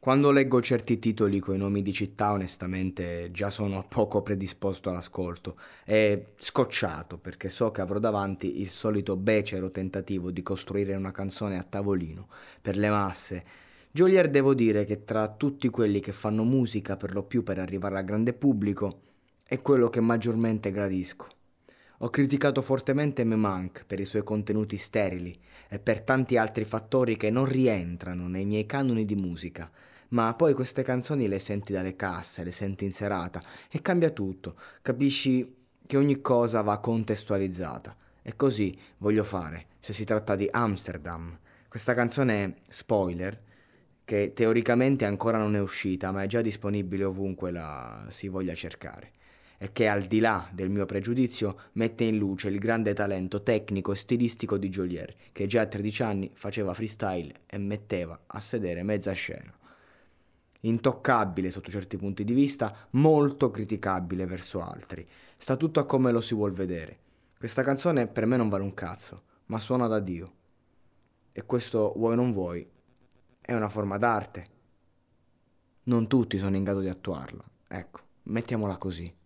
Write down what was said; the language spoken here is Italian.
Quando leggo certi titoli con i nomi di città, onestamente già sono poco predisposto all'ascolto e scocciato perché so che avrò davanti il solito becero tentativo di costruire una canzone a tavolino per le masse. Jolier devo dire che tra tutti quelli che fanno musica per lo più per arrivare al grande pubblico è quello che maggiormente gradisco. Ho criticato fortemente Memank per i suoi contenuti sterili e per tanti altri fattori che non rientrano nei miei canoni di musica, ma poi queste canzoni le senti dalle casse, le senti in serata e cambia tutto, capisci che ogni cosa va contestualizzata. E così voglio fare, se si tratta di Amsterdam. Questa canzone spoiler, che teoricamente ancora non è uscita, ma è già disponibile ovunque la si voglia cercare e che al di là del mio pregiudizio mette in luce il grande talento tecnico e stilistico di Jolier, che già a 13 anni faceva freestyle e metteva a sedere mezza scena. Intoccabile sotto certi punti di vista, molto criticabile verso altri. Sta tutto a come lo si vuol vedere. Questa canzone per me non vale un cazzo, ma suona da Dio. E questo vuoi o non vuoi, è una forma d'arte. Non tutti sono in grado di attuarla. Ecco, mettiamola così.